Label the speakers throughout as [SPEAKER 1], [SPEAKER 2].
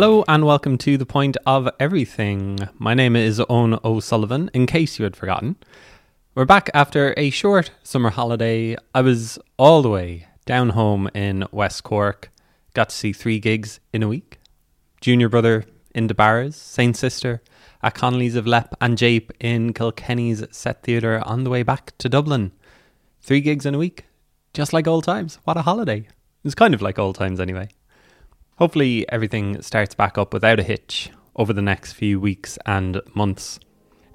[SPEAKER 1] Hello and welcome to the point of everything. My name is Owen O'Sullivan, in case you had forgotten. We're back after a short summer holiday. I was all the way down home in West Cork. Got to see three gigs in a week. Junior Brother in DeBarras, Saint Sister at Connolly's of Leap, and Jape in Kilkenny's Set Theatre on the way back to Dublin. Three gigs in a week, just like old times. What a holiday! It's kind of like old times anyway. Hopefully, everything starts back up without a hitch over the next few weeks and months.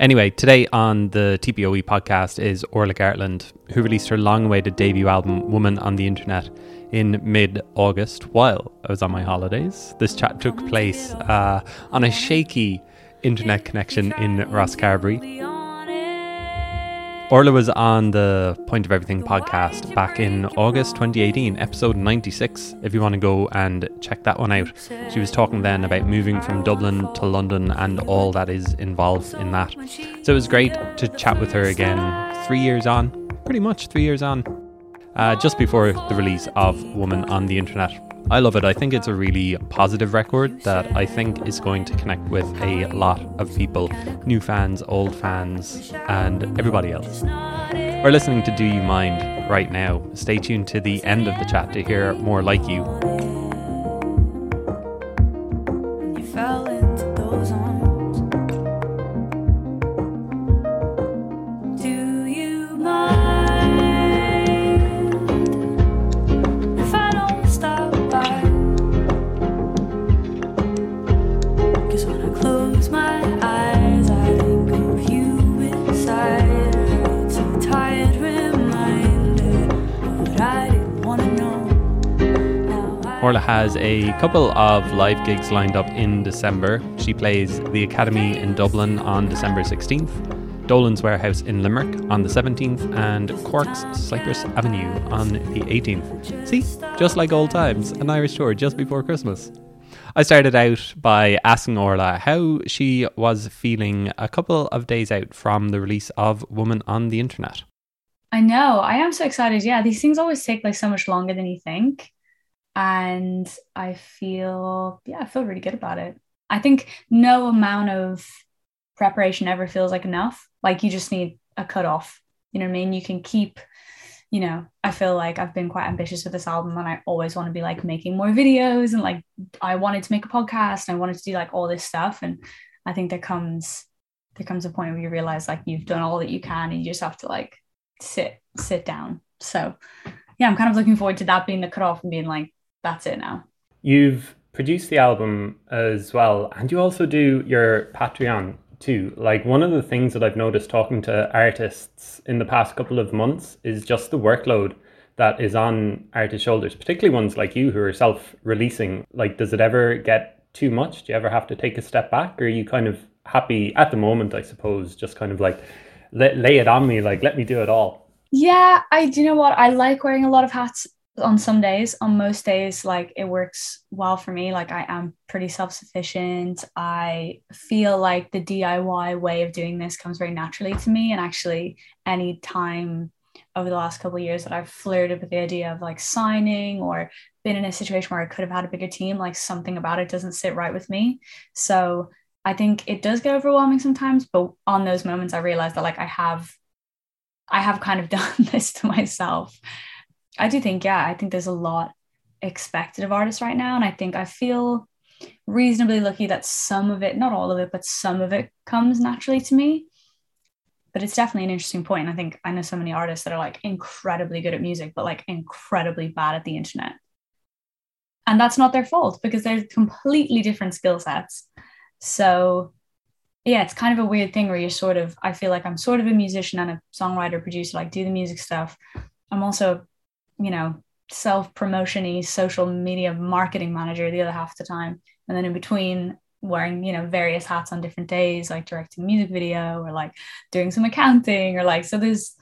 [SPEAKER 1] Anyway, today on the TPOE podcast is Orla Gartland, who released her long awaited debut album, Woman on the Internet, in mid August while I was on my holidays. This chat took place uh, on a shaky internet connection in Rosscarbery. Orla was on the Point of Everything podcast back in August 2018, episode 96, if you want to go and check that one out. She was talking then about moving from Dublin to London and all that is involved in that. So it was great to chat with her again, three years on, pretty much three years on, uh, just before the release of Woman on the Internet. I love it. I think it's a really positive record that I think is going to connect with a lot of people new fans, old fans, and everybody else. We're listening to Do You Mind right now. Stay tuned to the end of the chat to hear more like you. Orla has a couple of live gigs lined up in December. She plays the Academy in Dublin on December 16th, Dolan's Warehouse in Limerick on the 17th, and Cork's Cyprus Avenue on the 18th. See, just like old times, an Irish tour just before Christmas. I started out by asking Orla how she was feeling a couple of days out from the release of Woman on the Internet.
[SPEAKER 2] I know. I am so excited. Yeah, these things always take like so much longer than you think and I feel yeah, I feel really good about it. I think no amount of preparation ever feels like enough. Like you just need a cutoff. You know what I mean? You can keep, you know, I feel like I've been quite ambitious with this album and I always want to be like making more videos and like I wanted to make a podcast and I wanted to do like all this stuff. And I think there comes there comes a point where you realize like you've done all that you can and you just have to like sit, sit down. So yeah, I'm kind of looking forward to that being the cutoff and being like, that's it now.
[SPEAKER 1] You've produced the album as well, and you also do your Patreon too. Like one of the things that I've noticed talking to artists in the past couple of months is just the workload that is on artists' shoulders, particularly ones like you who are self releasing. Like, does it ever get too much? Do you ever have to take a step back? Or are you kind of happy at the moment, I suppose, just kind of like lay, lay it on me, like, let me do it all?
[SPEAKER 2] Yeah, I do you know what? I like wearing a lot of hats on some days on most days like it works well for me like i am pretty self-sufficient. I feel like the diy way of doing this comes very naturally to me and actually any time over the last couple of years that i've flirted with the idea of like signing or been in a situation where i could have had a bigger team like something about it doesn't sit right with me. So i think it does get overwhelming sometimes but on those moments i realize that like i have i have kind of done this to myself I do think, yeah, I think there's a lot expected of artists right now. And I think I feel reasonably lucky that some of it, not all of it, but some of it comes naturally to me. But it's definitely an interesting point. I think I know so many artists that are like incredibly good at music, but like incredibly bad at the internet. And that's not their fault because they're completely different skill sets. So yeah, it's kind of a weird thing where you're sort of, I feel like I'm sort of a musician and a songwriter, producer, like do the music stuff. I'm also you know, self promotiony social media marketing manager the other half of the time. And then in between wearing, you know, various hats on different days, like directing music video or like doing some accounting or like so there's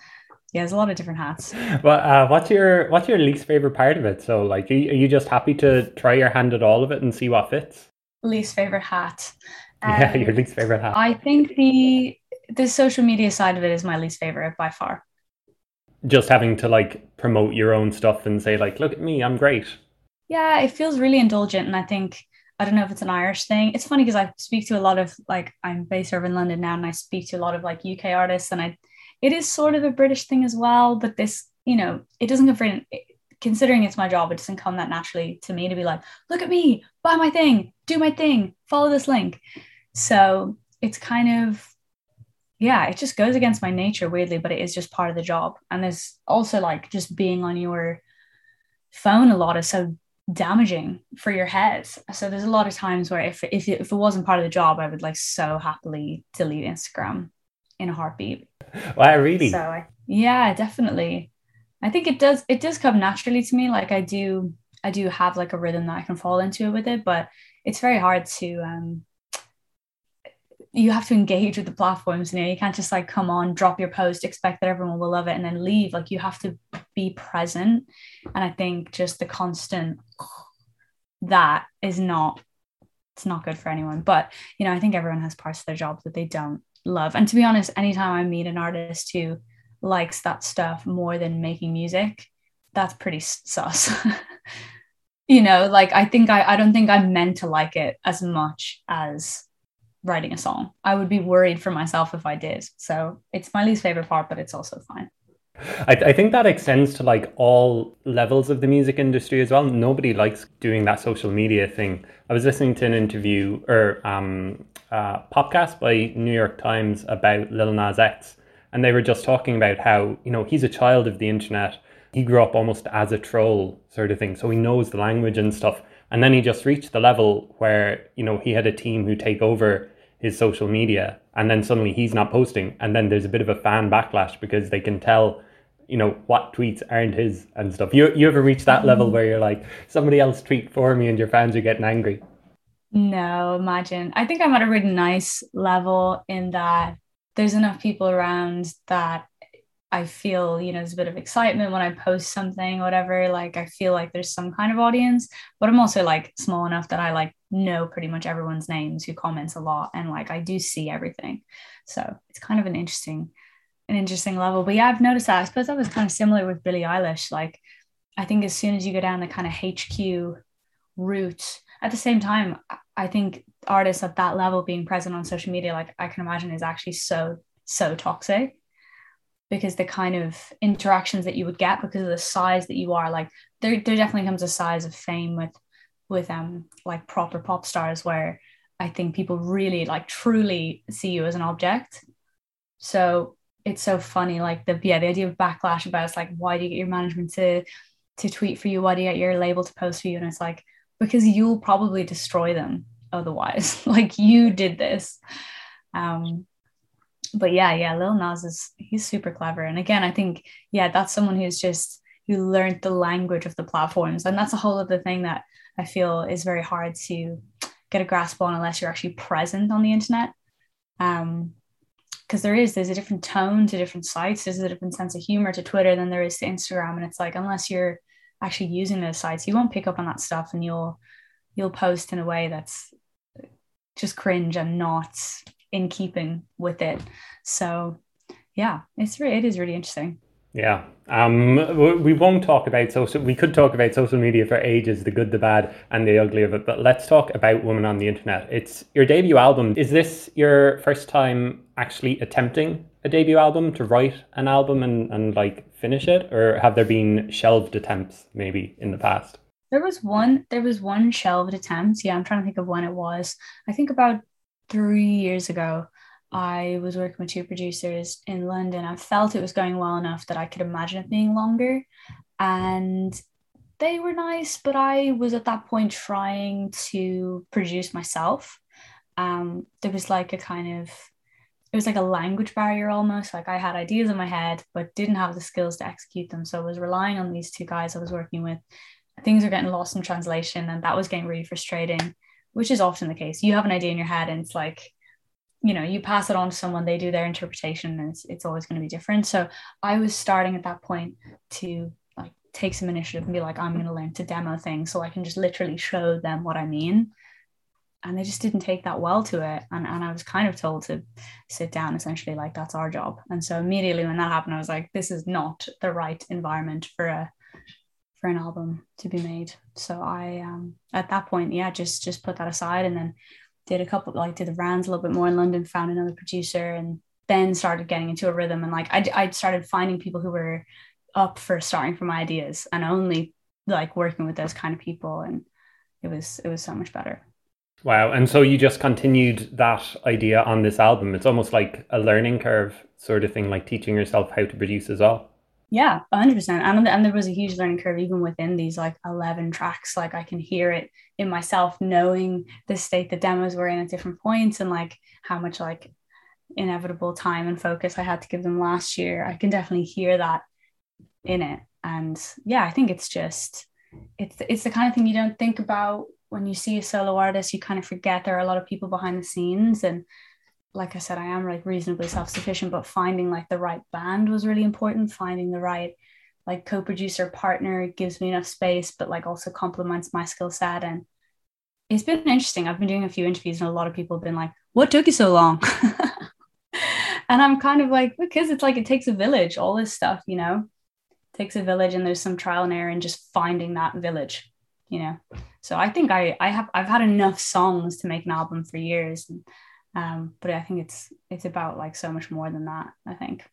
[SPEAKER 2] yeah, there's a lot of different hats.
[SPEAKER 1] Well, uh, what's your what's your least favorite part of it? So, like, are you, are you, just happy to try your hand at all of it and see what fits?
[SPEAKER 2] Least favorite hat.
[SPEAKER 1] Um, yeah, your least favorite hat.
[SPEAKER 2] I think the the social media side of it is my least favorite by far
[SPEAKER 1] just having to like promote your own stuff and say like look at me i'm great
[SPEAKER 2] yeah it feels really indulgent and i think I don't know if it's an Irish thing. It's funny because I speak to a lot of like I'm based over in London now, and I speak to a lot of like UK artists, and I it is sort of a British thing as well. But this, you know, it doesn't come from considering it's my job. It doesn't come that naturally to me to be like, look at me, buy my thing, do my thing, follow this link. So it's kind of yeah, it just goes against my nature weirdly, but it is just part of the job. And there's also like just being on your phone a lot is so damaging for your head. So there's a lot of times where if if it, if it wasn't part of the job, I would like so happily delete Instagram in a heartbeat.
[SPEAKER 1] Wow, really?
[SPEAKER 2] So I, yeah, definitely. I think it does it does come naturally to me. Like I do I do have like a rhythm that I can fall into with it, but it's very hard to um you have to engage with the platforms. You know, you can't just like come on, drop your post, expect that everyone will love it, and then leave. Like you have to be present. And I think just the constant that is not it's not good for anyone. But you know, I think everyone has parts of their job that they don't love. And to be honest, anytime I meet an artist who likes that stuff more than making music, that's pretty sus. you know, like I think I I don't think I'm meant to like it as much as writing a song. I would be worried for myself if I did. So it's my least favorite part, but it's also fine.
[SPEAKER 1] I, I, think that extends to like all levels of the music industry as well. Nobody likes doing that social media thing. I was listening to an interview or um, uh, podcast by New York Times about Lil Nas X, and they were just talking about how you know he's a child of the internet. He grew up almost as a troll sort of thing, so he knows the language and stuff. And then he just reached the level where, you know, he had a team who take over his social media and then suddenly he's not posting. And then there's a bit of a fan backlash because they can tell, you know, what tweets aren't his and stuff. You you ever reach that level where you're like, somebody else tweet for me and your fans are getting angry?
[SPEAKER 2] No, imagine. I think I'm at a really nice level in that there's enough people around that I feel, you know, there's a bit of excitement when I post something, whatever. Like I feel like there's some kind of audience, but I'm also like small enough that I like know pretty much everyone's names who comments a lot and like I do see everything. So it's kind of an interesting, an interesting level. But yeah, I've noticed that. I suppose that was kind of similar with Billie Eilish. Like I think as soon as you go down the kind of HQ route, at the same time, I think artists at that level being present on social media, like I can imagine, is actually so, so toxic because the kind of interactions that you would get because of the size that you are like there, there definitely comes a size of fame with with um like proper pop stars where i think people really like truly see you as an object. So it's so funny like the yeah the idea of backlash about it's like why do you get your management to to tweet for you? Why do you get your label to post for you? And it's like because you'll probably destroy them otherwise. Like you did this. Um but yeah, yeah, Lil Nas is he's super clever. And again, I think, yeah, that's someone who's just who learned the language of the platforms. And that's a whole other thing that I feel is very hard to get a grasp on unless you're actually present on the internet. Um, because there is there's a different tone to different sites there's a different sense of humor to twitter than there is to instagram and it's like unless you're actually using those sites you won't pick up on that stuff and you'll you'll post in a way that's just cringe and not in keeping with it. So yeah, it's really it is really interesting.
[SPEAKER 1] Yeah. Um, we won't talk about social. We could talk about social media for ages, the good, the bad, and the ugly of it. But let's talk about Woman on the Internet. It's your debut album. Is this your first time actually attempting a debut album to write an album and, and like finish it, or have there been shelved attempts maybe in the past?
[SPEAKER 2] There was one. There was one shelved attempt. Yeah, I'm trying to think of when it was. I think about three years ago, I was working with two producers in London. I felt it was going well enough that I could imagine it being longer. And they were nice, but I was at that point trying to produce myself. Um, there was like a kind of it was like a language barrier almost. Like I had ideas in my head, but didn't have the skills to execute them. So I was relying on these two guys I was working with. Things were getting lost in translation, and that was getting really frustrating which is often the case. You have an idea in your head and it's like, you know, you pass it on to someone, they do their interpretation and it's, it's always going to be different. So I was starting at that point to like take some initiative and be like, I'm going to learn to demo things so I can just literally show them what I mean. And they just didn't take that well to it. And, and I was kind of told to sit down, essentially, like that's our job. And so immediately when that happened, I was like, this is not the right environment for a for an album to be made. So I um at that point, yeah, just just put that aside and then did a couple like did the rounds a little bit more in London, found another producer and then started getting into a rhythm and like I I started finding people who were up for starting from ideas and only like working with those kind of people and it was it was so much better.
[SPEAKER 1] Wow. And so you just continued that idea on this album. It's almost like a learning curve sort of thing, like teaching yourself how to produce as well.
[SPEAKER 2] Yeah, 100%. And, and there was a huge learning curve even within these like 11 tracks. Like I can hear it in myself, knowing the state the demos were in at different points and like how much like inevitable time and focus I had to give them last year. I can definitely hear that in it. And yeah, I think it's just, it's, it's the kind of thing you don't think about when you see a solo artist, you kind of forget there are a lot of people behind the scenes. And like I said, I am like reasonably self sufficient, but finding like the right band was really important. Finding the right like co producer partner gives me enough space, but like also complements my skill set. And it's been interesting. I've been doing a few interviews, and a lot of people have been like, What took you so long? and I'm kind of like, Because it's like it takes a village, all this stuff, you know, it takes a village, and there's some trial and error in just finding that village you know so i think i i have i've had enough songs to make an album for years and, um but i think it's it's about like so much more than that i think.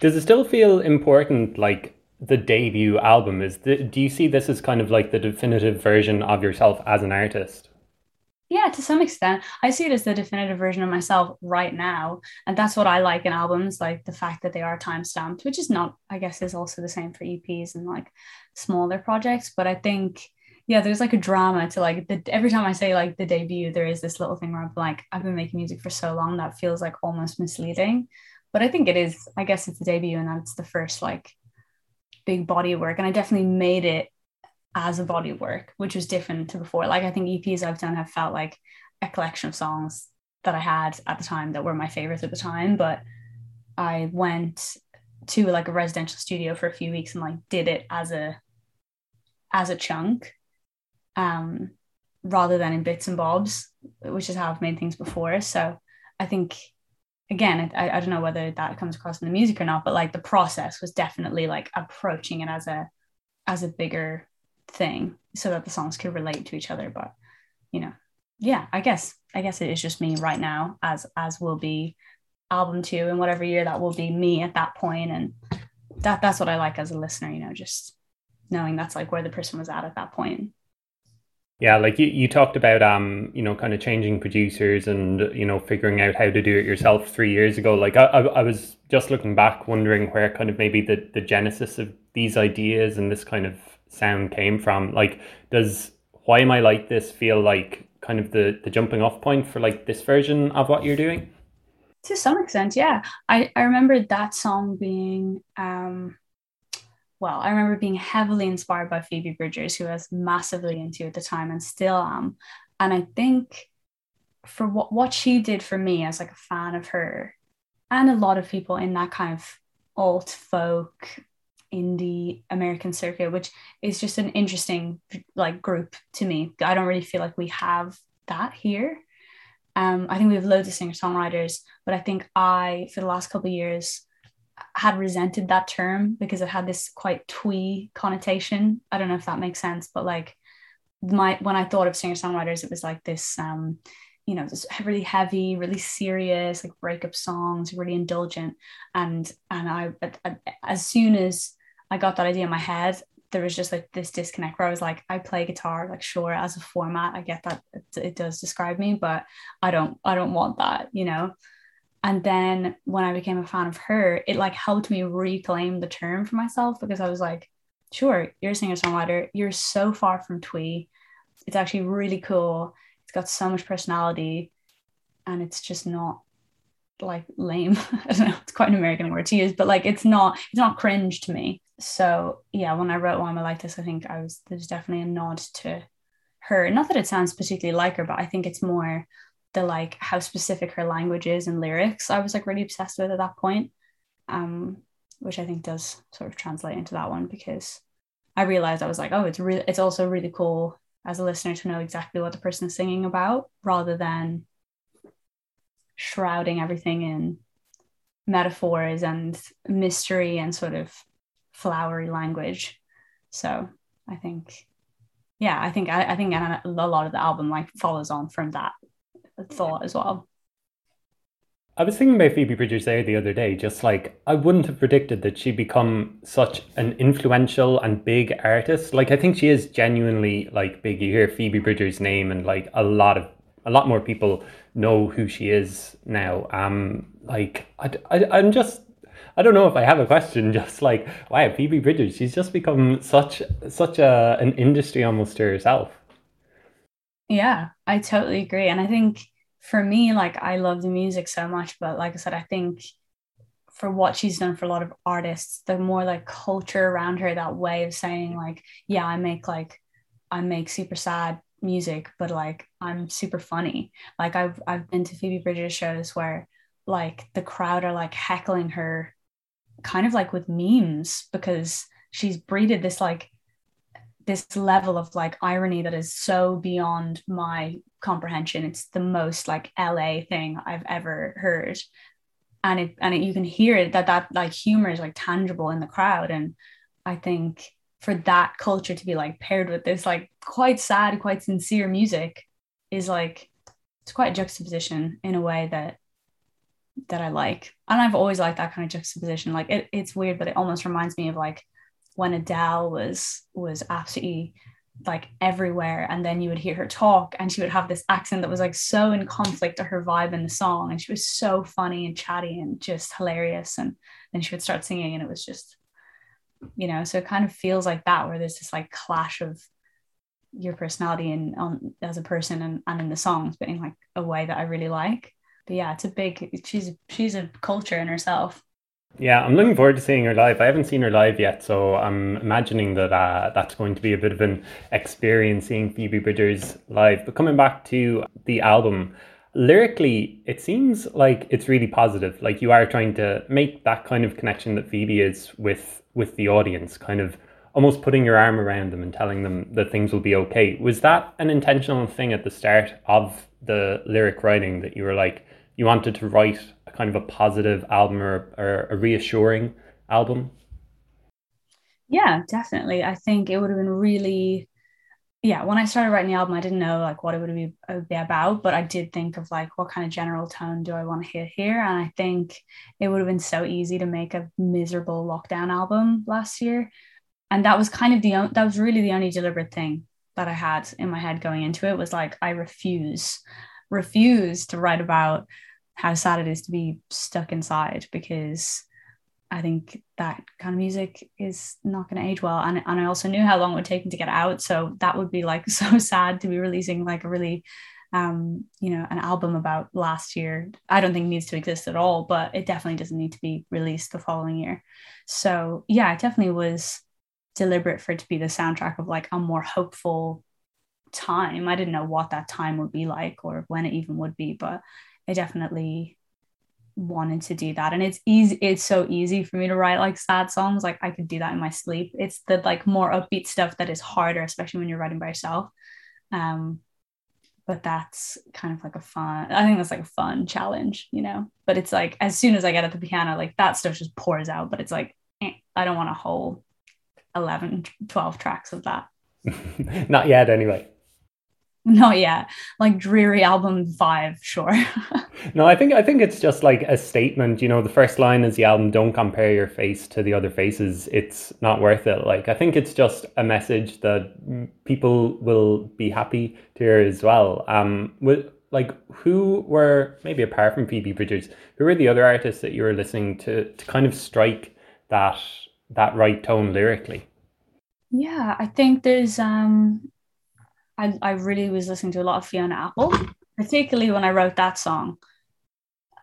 [SPEAKER 1] Does it still feel important like the debut album? Is the, do you see this as kind of like the definitive version of yourself as an artist?
[SPEAKER 2] Yeah to some extent. I see it as the definitive version of myself right now and that's what i like in albums like the fact that they are time stamped which is not i guess is also the same for eps and like smaller projects but i think yeah, there's like a drama to like the, every time I say like the debut, there is this little thing where I'm like, I've been making music for so long that feels like almost misleading. But I think it is, I guess it's the debut and that's the first like big body work. And I definitely made it as a body work, which was different to before. Like I think EPs I've done have felt like a collection of songs that I had at the time that were my favorites at the time. But I went to like a residential studio for a few weeks and like did it as a as a chunk um, rather than in bits and bobs, which is how I've made things before. So I think, again, I, I don't know whether that comes across in the music or not, but like the process was definitely like approaching it as a as a bigger thing so that the songs could relate to each other. But you know, yeah, I guess I guess it is just me right now, as as will be album two and whatever year that will be me at that point and that that's what I like as a listener, you know, just knowing that's like where the person was at at that point.
[SPEAKER 1] Yeah, like you, you talked about um, you know, kind of changing producers and you know, figuring out how to do it yourself three years ago. Like I, I, I was just looking back, wondering where kind of maybe the the genesis of these ideas and this kind of sound came from. Like, does why am I like this feel like kind of the the jumping off point for like this version of what you're doing?
[SPEAKER 2] To some extent, yeah. I I remember that song being um well, I remember being heavily inspired by Phoebe Bridgers, who I was massively into at the time and still am. And I think for what, what she did for me as like a fan of her and a lot of people in that kind of alt folk indie American circuit, which is just an interesting like group to me. I don't really feel like we have that here. Um, I think we have loads of singer songwriters, but I think I, for the last couple of years, had resented that term because it had this quite twee connotation. I don't know if that makes sense, but like my when I thought of singer songwriters, it was like this um, you know, this really heavy, really serious, like breakup songs, really indulgent. And and I, I as soon as I got that idea in my head, there was just like this disconnect where I was like, I play guitar, like sure, as a format, I get that it, it does describe me, but I don't, I don't want that, you know and then when i became a fan of her it like helped me reclaim the term for myself because i was like sure you're a singer songwriter you're so far from twee. It's actually really cool. It's got so much personality and it's just not like lame. I don't know it's quite an american word to use but like it's not it's not cringe to me. So yeah when i wrote why am i like this i think i was there's definitely a nod to her. Not that it sounds particularly like her but i think it's more the like how specific her language is and lyrics I was like really obsessed with at that point um which I think does sort of translate into that one because I realized I was like oh it's really it's also really cool as a listener to know exactly what the person is singing about rather than shrouding everything in metaphors and mystery and sort of flowery language. So I think, yeah, I think I, I think a lot of the album like follows on from that thought as well.
[SPEAKER 1] I was thinking about Phoebe Bridgers there the other day, just like I wouldn't have predicted that she'd become such an influential and big artist. Like I think she is genuinely like big. You hear Phoebe Bridgers' name and like a lot of a lot more people know who she is now. Um, like I, I I'm just I don't know if I have a question. Just like wow, Phoebe Bridgers, she's just become such such a an industry almost to herself.
[SPEAKER 2] Yeah, I totally agree, and I think for me, like I love the music so much, but like I said, I think for what she's done for a lot of artists, the more like culture around her, that way of saying like, yeah, I make like I make super sad music, but like I'm super funny. Like I've I've been to Phoebe Bridgers shows where like the crowd are like heckling her kind of like with memes because she's breeded this like this level of like irony that is so beyond my comprehension. It's the most like LA thing I've ever heard. And it and it, you can hear it that that like humor is like tangible in the crowd. And I think for that culture to be like paired with this like quite sad, quite sincere music is like it's quite a juxtaposition in a way that that I like. And I've always liked that kind of juxtaposition. Like it, it's weird, but it almost reminds me of like when Adele was was absolutely like everywhere. And then you would hear her talk and she would have this accent that was like so in conflict to her vibe in the song. And she was so funny and chatty and just hilarious. And then she would start singing and it was just you know so it kind of feels like that where there's this like clash of your personality and um, as a person and, and in the songs but in like a way that I really like. But yeah it's a big she's she's a culture in herself
[SPEAKER 1] yeah, I'm looking forward to seeing her live. I haven't seen her live yet, so I'm imagining that uh, that's going to be a bit of an experience seeing Phoebe Bridgers live. But coming back to the album, lyrically, it seems like it's really positive. Like you are trying to make that kind of connection that Phoebe is with with the audience, kind of almost putting your arm around them and telling them that things will be okay. Was that an intentional thing at the start of the lyric writing that you were like you wanted to write a kind of a positive album or, or a reassuring album?
[SPEAKER 2] Yeah, definitely. I think it would have been really yeah, when I started writing the album, I didn't know like what it would be, it would be about, but I did think of like what kind of general tone do I want to hear here, and I think it would have been so easy to make a miserable lockdown album last year, and that was kind of the that was really the only deliberate thing that I had in my head going into it was like I refuse, refuse to write about how sad it is to be stuck inside because I think that kind of music is not going to age well. And, and I also knew how long it would take me to get out. So that would be like so sad to be releasing like a really, um, you know, an album about last year. I don't think needs to exist at all, but it definitely doesn't need to be released the following year. So yeah, it definitely was deliberate for it to be the soundtrack of like a more hopeful time. I didn't know what that time would be like or when it even would be, but I definitely wanted to do that. And it's easy it's so easy for me to write like sad songs. Like I could do that in my sleep. It's the like more upbeat stuff that is harder especially when you're writing by yourself. Um but that's kind of like a fun I think that's like a fun challenge you know? But it's like as soon as I get at the piano like that stuff just pours out. But it's like eh, I don't want a whole 11 12 tracks of that.
[SPEAKER 1] Not yet anyway
[SPEAKER 2] Not yet. Like dreary album five, sure.
[SPEAKER 1] no, I think I think it's just like a statement. You know, the first line is the album "Don't compare your face to the other faces. It's not worth it." Like I think it's just a message that people will be happy to hear as well. Um, with like who were maybe apart from Phoebe Bridgers, who were the other artists that you were listening to to kind of strike that that right tone lyrically?
[SPEAKER 2] Yeah, I think there's um I, I really was listening to a lot of Fiona Apple, particularly when I wrote that song.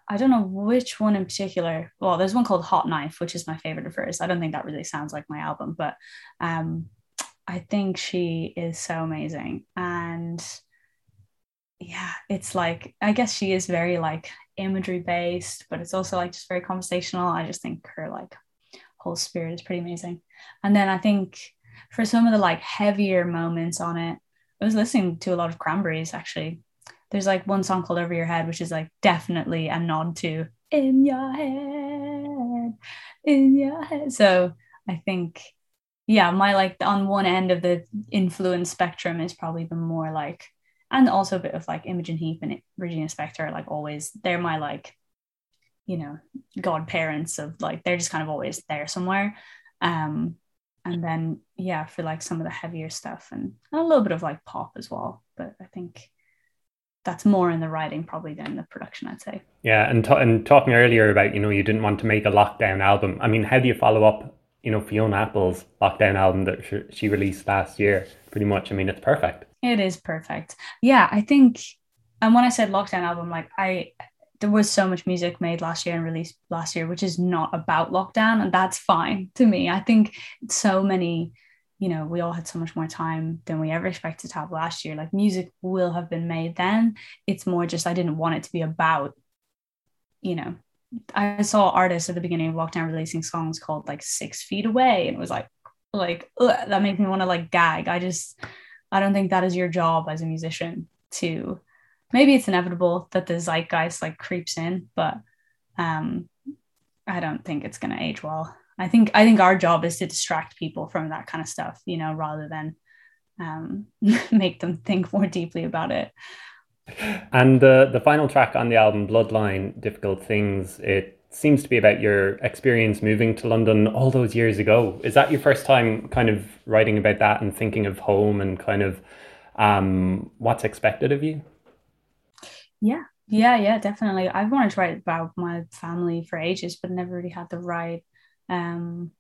[SPEAKER 2] I don't know which one in particular. Well, there's one called Hot Knife, which is my favorite of hers. I don't think that really sounds like my album, but um, I think she is so amazing. And yeah, it's like, I guess she is very like imagery based, but it's also like just very conversational. I just think her like whole spirit is pretty amazing. And then I think for some of the like heavier moments on it, I was listening to a lot of Cranberries actually. There's like one song called Over Your Head, which is like definitely a nod to In Your Head, In Your Head. So I think yeah, my like on one end of the influence spectrum is probably the more like, and also a bit of like Imogen Heap and Regina Spektor, like always, they're my like, you know, godparents of like, they're just kind of always there somewhere. Um, and then yeah, for like some of the heavier stuff and, a little bit of like pop as well. But I think that's more in the writing probably than the production, I'd say.
[SPEAKER 1] Yeah, and t- and talking earlier about you know you didn't want to make a lockdown album. I mean, how do you follow up you know Fiona Apple's lockdown album that she released last year. Pretty much, I mean, it's perfect.
[SPEAKER 2] It is perfect. Yeah, I think. And when I said lockdown album, like I, there was so much music made last year and released last year, which is not about lockdown, and that's fine to me. I think so many you know, we all had so much more time than we ever expected to have last year. Like music will have been made then. It's more just I didn't want it to be about, you know, I saw artists at the beginning of lockdown releasing songs called like Six Feet Away, and it was like, like ugh, that makes me want to like gag. I just, I don't think that is your job as a musician to. Maybe it's inevitable that the zeitgeist like creeps in, but um, I don't think it's gonna age well. I think I think our job is to distract people from that kind of stuff, you know, rather than um, make them think more deeply about it
[SPEAKER 1] and the the final track on the album, Bloodline, Difficult Things, it seems to be about your experience moving to London all those years ago. Is that your first time kind of writing about that and thinking of home and kind of um, what's expected of you?
[SPEAKER 2] Yeah, yeah, yeah, definitely. I've wanted to write about my family for ages, but never really had the right, um,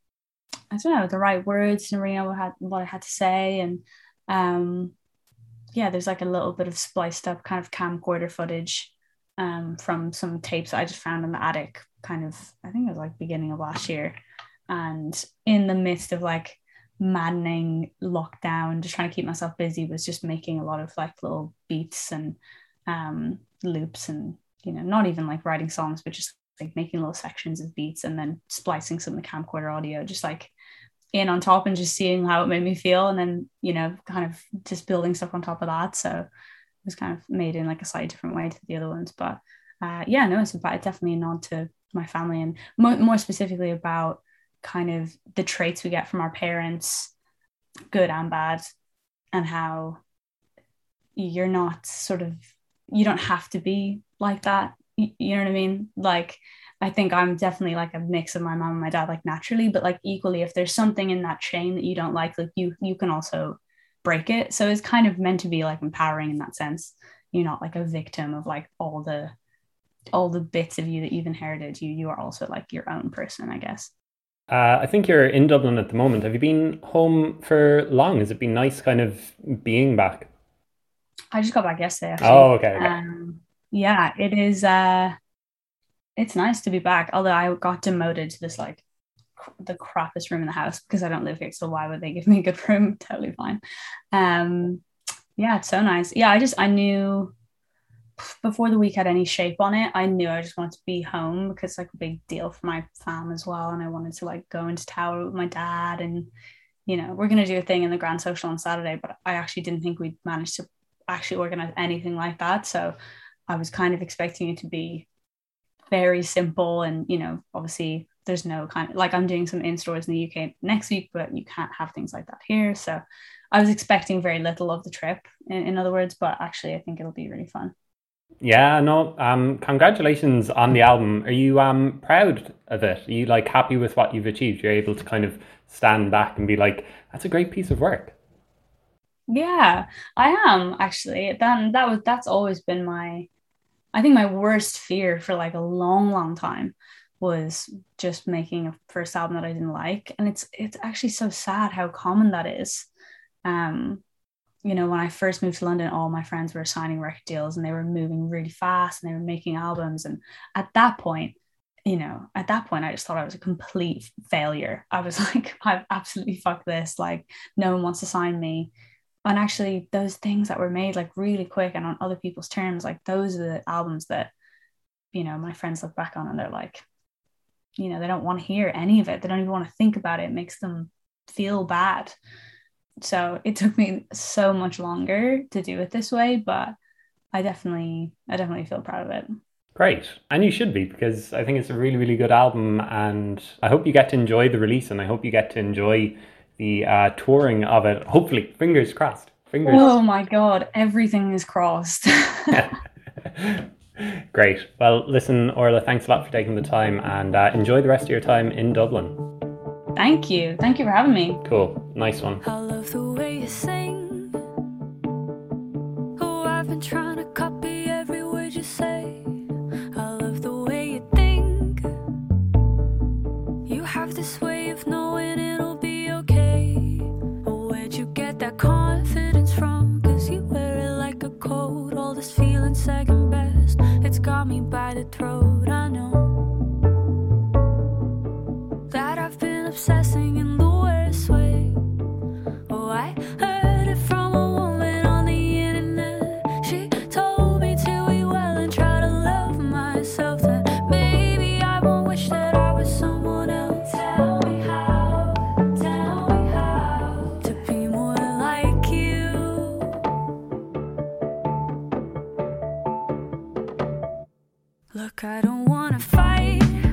[SPEAKER 2] I don't know, the right words and really know what, what I had to say. And um, yeah, there's like a little bit of spliced up kind of camcorder footage um, from some tapes I just found in the attic, kind of, I think it was like beginning of last year. And in the midst of like maddening lockdown, just trying to keep myself busy, was just making a lot of like little beats and um, loops and, you know, not even like writing songs, but just like making little sections of beats and then splicing some of the camcorder audio, just like in on top and just seeing how it made me feel and then you know kind of just building stuff on top of that. So it was kind of made in like a slightly different way to the other ones. But uh, yeah no it's about definitely a nod to my family and more, more specifically about kind of the traits we get from our parents good and bad and how you're not sort of you don't have to be like that you know what i mean like I think I'm definitely like a mix of my mom and my dad, like naturally, but like equally, if there's something in that chain that you don't like, like you you can also break it. So it's kind of meant to be like empowering in that sense. You're not like a victim of like all the all the bits of you that you've inherited. You you are also like your own person, I guess.
[SPEAKER 1] Uh, I think you're in Dublin at the moment. Have you been home for long? Has it been nice, kind of being back?
[SPEAKER 2] I just got back yesterday. Actually.
[SPEAKER 1] Oh, okay. okay.
[SPEAKER 2] Um, yeah, it is. Uh, it's nice to be back. Although I got demoted to this like the crappiest room in the house because I don't live here. So why would they give me a good room? totally fine. Um, yeah, it's so nice. Yeah, I just I knew before the week had any shape on it. I knew I just wanted to be home because it's like a big deal for my fam as well, and I wanted to like go into tower with my dad and. You know, we're gonna do a thing in the Grand Social on Saturday, but I actually didn't think we'd manage to actually organize anything like that. So I was kind of expecting it to be very simple and you know obviously there's no kind of like i'm doing some in stores in the uk next week but you can't have things like that here. So i was expecting very little of the trip in, in other words but actually i think it'll be really fun.
[SPEAKER 1] Yeah no um congratulations on the album. Are you um proud of it? Are you like happy with what you've achieved? You're able to kind of stand back and be like that's a great piece of work
[SPEAKER 2] yeah i am actually then that was that's always been my I think my worst fear for like a long, long time was just making a first album that I didn't like. And it's it's actually so sad how common that is. Um, you know, when I first moved to London, all my friends were signing record deals and they were moving really fast and they were making albums. And at that point, you know, at that point, I just thought I was a complete failure. I was like, I've absolutely fucked this. Like, no one wants to sign me and actually those things that were made like really quick and on other people's terms like those are the albums that you know my friends look back on and they're like you know they don't want to hear any of it they don't even want to think about it it makes them feel bad so it took me so much longer to do it this way but i definitely i definitely feel proud of it
[SPEAKER 1] Great. And you should be because I think it's a really, really good album. And I hope you get to enjoy the release and I hope you get to enjoy
[SPEAKER 3] the uh, touring of it. Hopefully, fingers crossed. Fingers.
[SPEAKER 2] Oh my God! Everything is crossed.
[SPEAKER 3] Great. Well, listen, Orla. Thanks a lot for taking the time, and uh, enjoy the rest of your time in Dublin.
[SPEAKER 2] Thank you. Thank you for having me.
[SPEAKER 3] Cool. Nice one.
[SPEAKER 4] Look, I don't wanna fight.